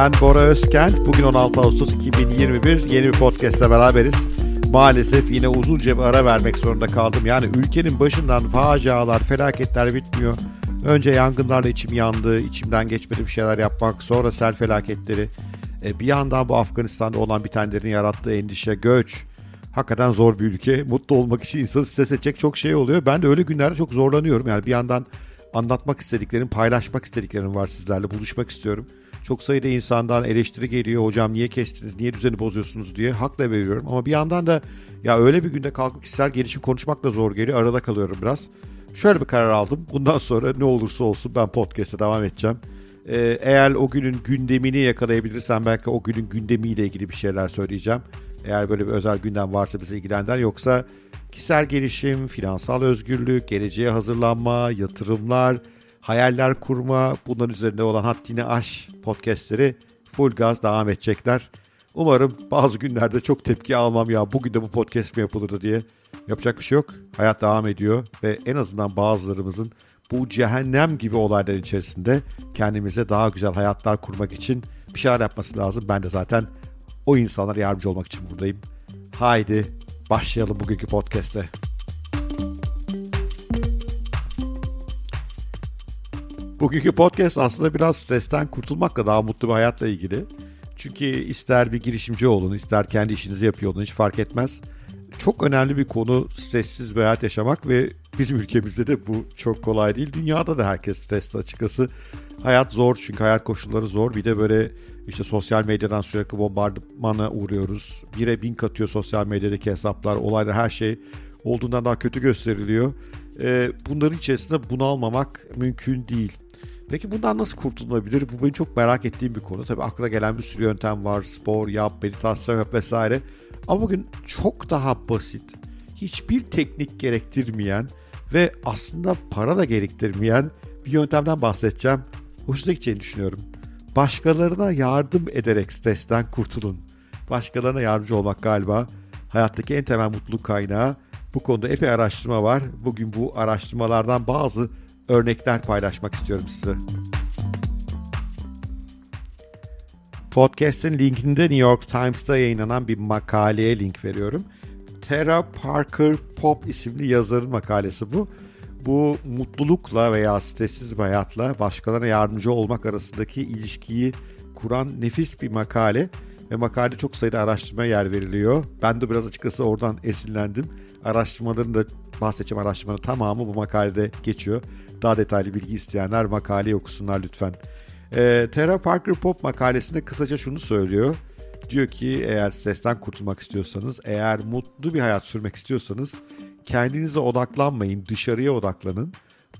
Ben Bora Özkent. Bugün 16 Ağustos 2021 yeni bir podcast'le beraberiz. Maalesef yine uzunca bir ara vermek zorunda kaldım. Yani ülkenin başından facialar, felaketler bitmiyor. Önce yangınlarla içim yandı, içimden geçmedi bir şeyler yapmak, sonra sel felaketleri. E, bir yandan bu Afganistan'da olan bitenlerin yarattığı endişe, göç. Hakikaten zor bir ülke. Mutlu olmak için insanı stres edecek çok şey oluyor. Ben de öyle günlerde çok zorlanıyorum. Yani bir yandan anlatmak istediklerim, paylaşmak istediklerim var sizlerle. Buluşmak istiyorum. Çok sayıda insandan eleştiri geliyor. Hocam niye kestiniz, niye düzeni bozuyorsunuz diye. Hakla veriyorum. Ama bir yandan da ya öyle bir günde kalkıp kişisel gelişim konuşmak da zor geliyor. Arada kalıyorum biraz. Şöyle bir karar aldım. Bundan sonra ne olursa olsun ben podcast'e devam edeceğim. Ee, eğer o günün gündemini yakalayabilirsem belki o günün gündemiyle ilgili bir şeyler söyleyeceğim. Eğer böyle bir özel gündem varsa bize ilgilendiren yoksa kişisel gelişim, finansal özgürlük, geleceğe hazırlanma, yatırımlar, hayaller kurma, bunların üzerinde olan haddini aş podcastleri full gaz devam edecekler. Umarım bazı günlerde çok tepki almam ya bugün de bu podcast mi yapılırdı diye. Yapacak bir şey yok. Hayat devam ediyor ve en azından bazılarımızın bu cehennem gibi olaylar içerisinde kendimize daha güzel hayatlar kurmak için bir şeyler yapması lazım. Ben de zaten o insanlara yardımcı olmak için buradayım. Haydi başlayalım bugünkü podcast'te. Bugünkü podcast aslında biraz stresten kurtulmakla daha mutlu bir hayatla ilgili. Çünkü ister bir girişimci olun, ister kendi işinizi yapıyor olun hiç fark etmez. Çok önemli bir konu stressiz bir hayat yaşamak ve bizim ülkemizde de bu çok kolay değil. Dünyada da herkes stresli açıkçası. Hayat zor çünkü hayat koşulları zor. Bir de böyle işte sosyal medyadan sürekli bombardımana uğruyoruz. Bire bin katıyor sosyal medyadaki hesaplar, olaylar her şey olduğundan daha kötü gösteriliyor. Ee, bunların içerisinde bunalmamak mümkün değil. Peki bundan nasıl kurtulunabilir? Bu benim çok merak ettiğim bir konu. Tabii akla gelen bir sürü yöntem var. Spor yap, meditasyon yap vesaire. Ama bugün çok daha basit, hiçbir teknik gerektirmeyen ve aslında para da gerektirmeyen bir yöntemden bahsedeceğim. Hoşunuza gideceğini düşünüyorum. Başkalarına yardım ederek stresten kurtulun. Başkalarına yardımcı olmak galiba hayattaki en temel mutluluk kaynağı. Bu konuda epey araştırma var. Bugün bu araştırmalardan bazı örnekler paylaşmak istiyorum size. Podcast'in linkinde New York Times'ta yayınlanan bir makaleye link veriyorum. Tara Parker Pop isimli yazarın makalesi bu. Bu mutlulukla veya stressiz bir hayatla başkalarına yardımcı olmak arasındaki ilişkiyi kuran nefis bir makale ve makale çok sayıda araştırma yer veriliyor. Ben de biraz açıkçası oradan esinlendim. Araştırmaların da bahsedeceğim araştırmanın tamamı bu makalede geçiyor. Daha detaylı bilgi isteyenler makaleyi okusunlar lütfen. E, Tara Parker Pop makalesinde kısaca şunu söylüyor. Diyor ki eğer stresten kurtulmak istiyorsanız, eğer mutlu bir hayat sürmek istiyorsanız kendinize odaklanmayın, dışarıya odaklanın.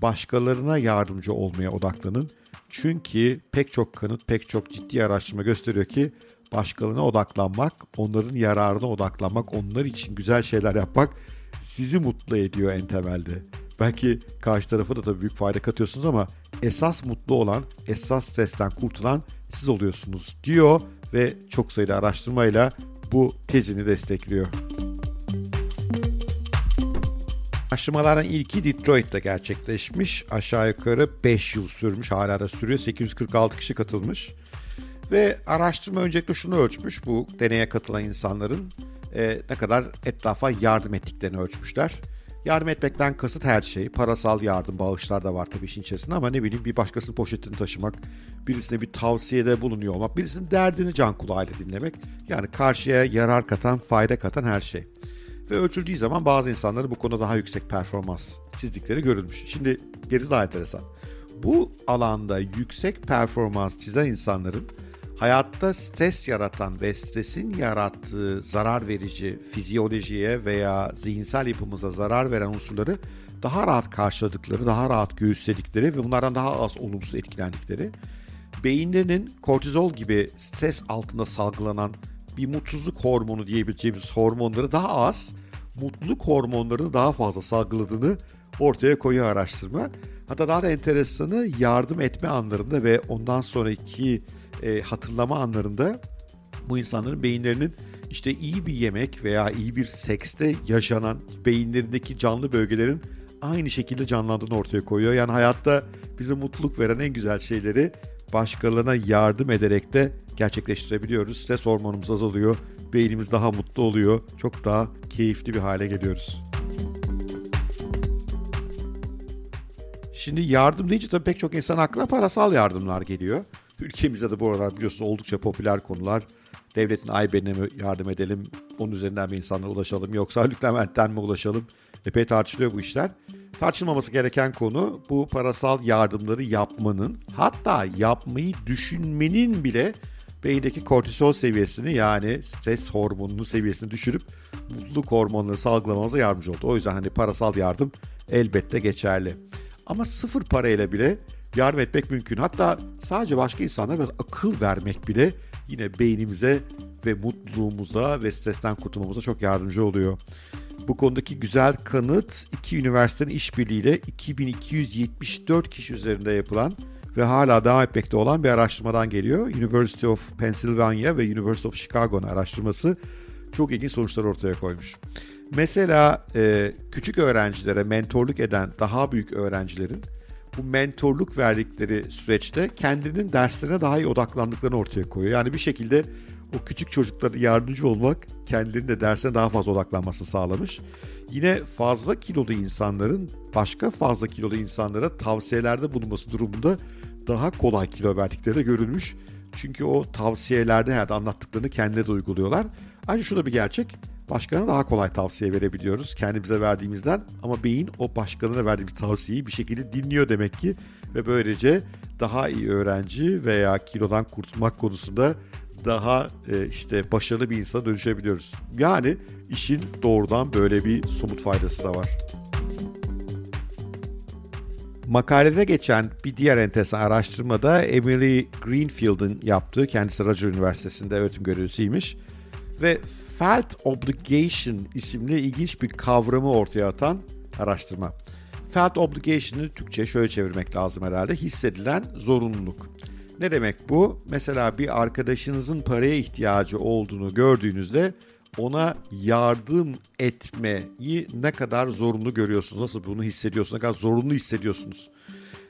Başkalarına yardımcı olmaya odaklanın. Çünkü pek çok kanıt, pek çok ciddi araştırma gösteriyor ki başkalarına odaklanmak, onların yararına odaklanmak, onlar için güzel şeyler yapmak sizi mutlu ediyor en temelde. Belki karşı tarafa da tabii büyük fayda katıyorsunuz ama esas mutlu olan, esas stresten kurtulan siz oluyorsunuz diyor ve çok sayıda araştırmayla bu tezini destekliyor. Araştırmaların ilki Detroit'te gerçekleşmiş. Aşağı yukarı 5 yıl sürmüş. Hala da sürüyor. 846 kişi katılmış. Ve araştırma öncelikle şunu ölçmüş. Bu deneye katılan insanların e, ne kadar etrafa yardım ettiklerini ölçmüşler. Yardım etmekten kasıt her şey. Parasal yardım, bağışlar da var tabii işin içerisinde ama ne bileyim bir başkasının poşetini taşımak, birisine bir tavsiyede bulunuyor olmak, birisinin derdini can kulağıyla dinlemek. Yani karşıya yarar katan, fayda katan her şey. Ve ölçüldüğü zaman bazı insanların bu konuda daha yüksek performans çizdikleri görülmüş. Şimdi gerisi daha enteresan. Bu alanda yüksek performans çizen insanların hayatta stres yaratan ve stresin yarattığı zarar verici fizyolojiye veya zihinsel yapımıza zarar veren unsurları daha rahat karşıladıkları, daha rahat göğüsledikleri ve bunlardan daha az olumsuz etkilendikleri, beyinlerinin kortizol gibi stres altında salgılanan bir mutsuzluk hormonu diyebileceğimiz hormonları daha az, mutluluk hormonlarını daha fazla salgıladığını ortaya koyuyor araştırma. Hatta daha da enteresanı yardım etme anlarında ve ondan sonraki e, hatırlama anlarında bu insanların beyinlerinin işte iyi bir yemek veya iyi bir sekste yaşanan beyinlerindeki canlı bölgelerin aynı şekilde canlandığını ortaya koyuyor. Yani hayatta bize mutluluk veren en güzel şeyleri başkalarına yardım ederek de gerçekleştirebiliyoruz. Stres hormonumuz azalıyor, beynimiz daha mutlu oluyor, çok daha keyifli bir hale geliyoruz. Şimdi yardım deyince tabii pek çok insan aklına parasal yardımlar geliyor. Ülkemizde de bu aralar biliyorsunuz oldukça popüler konular. Devletin AYB'ne mi yardım edelim, onun üzerinden mi insanlara ulaşalım yoksa Lütlement'ten mi ulaşalım? Epey tartışılıyor bu işler. Tartışılmaması gereken konu bu parasal yardımları yapmanın hatta yapmayı düşünmenin bile beyindeki kortisol seviyesini yani stres hormonunun seviyesini düşürüp mutluluk hormonları salgılamamıza yardımcı oldu. O yüzden hani parasal yardım elbette geçerli. Ama sıfır parayla bile yardım etmek mümkün. Hatta sadece başka insanlara biraz akıl vermek bile yine beynimize ve mutluluğumuza ve stresten kurtulmamıza çok yardımcı oluyor. Bu konudaki güzel kanıt iki üniversitenin işbirliğiyle 2274 kişi üzerinde yapılan ve hala devam etmekte olan bir araştırmadan geliyor. University of Pennsylvania ve University of Chicago'nun araştırması çok ilginç sonuçlar ortaya koymuş. Mesela e, küçük öğrencilere mentorluk eden daha büyük öğrencilerin bu mentorluk verdikleri süreçte kendilerinin derslerine daha iyi odaklandıklarını ortaya koyuyor. Yani bir şekilde o küçük çocuklara yardımcı olmak kendilerinin de dersine daha fazla odaklanmasını sağlamış. Yine fazla kilolu insanların başka fazla kilolu insanlara tavsiyelerde bulunması durumunda daha kolay kilo verdikleri de görülmüş. Çünkü o tavsiyelerde yani anlattıklarını kendileri de uyguluyorlar. Ayrıca şu da bir gerçek. Başkana daha kolay tavsiye verebiliyoruz kendimize verdiğimizden ama beyin o başkanına verdiğimiz tavsiyeyi bir şekilde dinliyor demek ki ve böylece daha iyi öğrenci veya kilodan kurtulmak konusunda daha e, işte başarılı bir insana dönüşebiliyoruz. Yani işin doğrudan böyle bir somut faydası da var. Makalede geçen bir diğer enteresan araştırmada Emily Greenfield'ın yaptığı, kendisi Roger Üniversitesi'nde öğretim görevlisiymiş ve Felt Obligation isimli ilginç bir kavramı ortaya atan araştırma. Felt Obligation'ı Türkçe şöyle çevirmek lazım herhalde. Hissedilen zorunluluk. Ne demek bu? Mesela bir arkadaşınızın paraya ihtiyacı olduğunu gördüğünüzde ona yardım etmeyi ne kadar zorunlu görüyorsunuz? Nasıl bunu hissediyorsunuz? Ne kadar zorunlu hissediyorsunuz?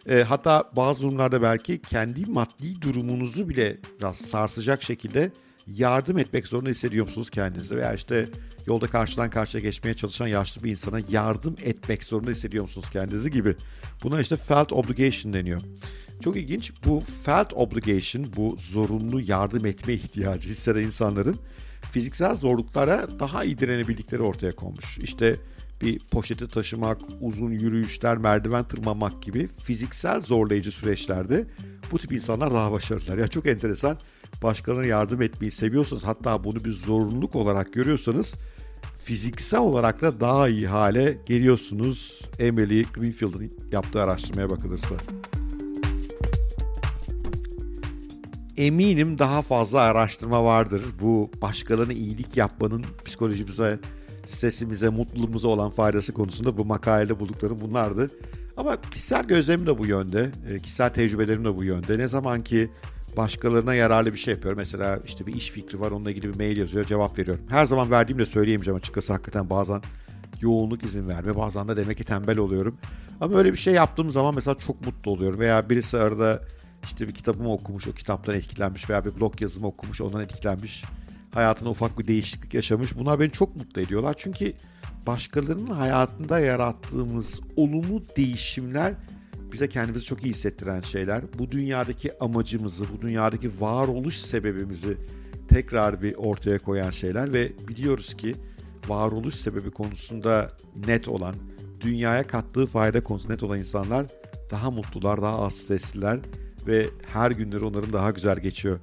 E, hatta bazı durumlarda belki kendi maddi durumunuzu bile biraz sarsacak şekilde yardım etmek zorunda hissediyor musunuz kendinizi? Veya işte yolda karşıdan karşıya geçmeye çalışan yaşlı bir insana yardım etmek zorunda hissediyor musunuz kendinizi gibi. Buna işte felt obligation deniyor. Çok ilginç. Bu felt obligation, bu zorunlu yardım etme ihtiyacı hisseden insanların fiziksel zorluklara daha iyi direnebildikleri ortaya konmuş. İşte bir poşeti taşımak, uzun yürüyüşler, merdiven tırmanmak gibi fiziksel zorlayıcı süreçlerde bu tip insanlar daha başarılılar. Ya çok enteresan. Başkalarına yardım etmeyi seviyorsanız hatta bunu bir zorunluluk olarak görüyorsanız fiziksel olarak da daha iyi hale geliyorsunuz. Emily Greenfield'ın yaptığı araştırmaya bakılırsa. Eminim daha fazla araştırma vardır. Bu başkalarına iyilik yapmanın psikolojimize, stresimize, mutluluğumuza olan faydası konusunda bu makalede bulduklarım bunlardı. Ama kişisel gözlemim de bu yönde, e, kişisel tecrübelerim de bu yönde. Ne zaman ki başkalarına yararlı bir şey yapıyorum. Mesela işte bir iş fikri var onunla ilgili bir mail yazıyor cevap veriyorum. Her zaman verdiğimde söyleyemeyeceğim açıkçası hakikaten bazen yoğunluk izin verme bazen de demek ki tembel oluyorum. Ama öyle bir şey yaptığım zaman mesela çok mutlu oluyorum. Veya birisi arada işte bir kitabımı okumuş, o kitaptan etkilenmiş veya bir blog yazımı okumuş, ondan etkilenmiş. Hayatına ufak bir değişiklik yaşamış. Bunlar beni çok mutlu ediyorlar. Çünkü başkalarının hayatında yarattığımız olumlu değişimler bize kendimizi çok iyi hissettiren şeyler. Bu dünyadaki amacımızı, bu dünyadaki varoluş sebebimizi tekrar bir ortaya koyan şeyler ve biliyoruz ki varoluş sebebi konusunda net olan, dünyaya kattığı fayda konusunda net olan insanlar daha mutlular, daha az stresliler ve her günleri onların daha güzel geçiyor.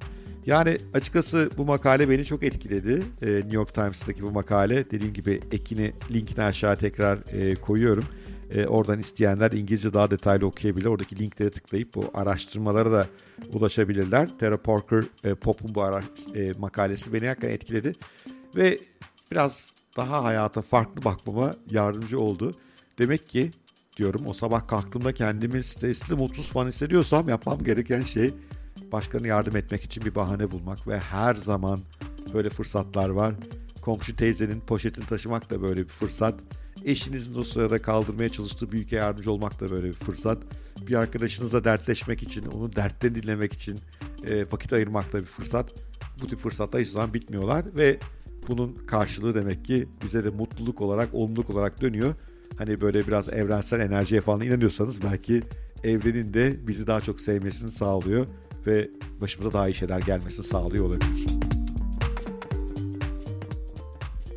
Yani açıkçası bu makale beni çok etkiledi. Ee, New York Times'taki bu makale. Dediğim gibi ekini linkini aşağı tekrar e, koyuyorum. E, oradan isteyenler İngilizce daha detaylı okuyabilir. Oradaki linklere tıklayıp bu araştırmalara da ulaşabilirler. Tara Parker e, Pop'un bu ara, e, makalesi beni hakikaten etkiledi. Ve biraz daha hayata farklı bakmama yardımcı oldu. Demek ki diyorum o sabah kalktığımda kendimi stresli, mutsuz falan hissediyorsam yapmam gereken şey başkanı yardım etmek için bir bahane bulmak ve her zaman böyle fırsatlar var. Komşu teyzenin poşetini taşımak da böyle bir fırsat eşinizin o sırada kaldırmaya çalıştığı büyüke yardımcı olmak da böyle bir fırsat. Bir arkadaşınızla dertleşmek için, onun dertlerini dinlemek için e, vakit ayırmak da bir fırsat. Bu tip fırsatlar hiçbir zaman bitmiyorlar ve bunun karşılığı demek ki bize de mutluluk olarak, olumluluk olarak dönüyor. Hani böyle biraz evrensel enerjiye falan inanıyorsanız belki evrenin de bizi daha çok sevmesini sağlıyor ve başımıza daha iyi şeyler gelmesini sağlıyor olabilir.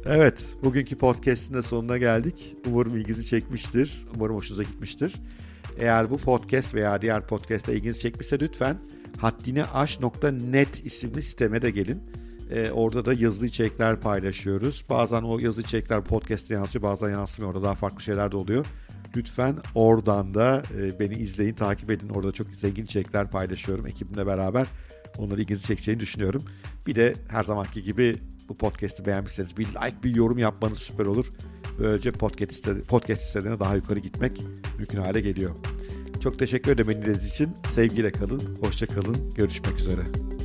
Evet, bugünkü podcast'in de sonuna geldik. Umarım ilginizi çekmiştir. Umarım hoşunuza gitmiştir. Eğer bu podcast veya diğer podcast'ta ilginizi çekmişse lütfen haddineaş.net isimli siteme de gelin. Ee, orada da yazılı içerikler paylaşıyoruz. Bazen o yazılı içerikler podcast'te yansıyor, bazen yansımıyor. Orada daha farklı şeyler de oluyor. Lütfen oradan da e, beni izleyin, takip edin. Orada çok zengin içerikler paylaşıyorum ekibimle beraber. Onları ilginizi çekeceğini düşünüyorum. Bir de her zamanki gibi bu podcast'i beğenmişseniz bir like, bir yorum yapmanız süper olur. Böylece podcast, istedi, podcast istediğine daha yukarı gitmek mümkün hale geliyor. Çok teşekkür ederim dinlediğiniz için. Sevgiyle kalın, hoşça kalın. Görüşmek üzere.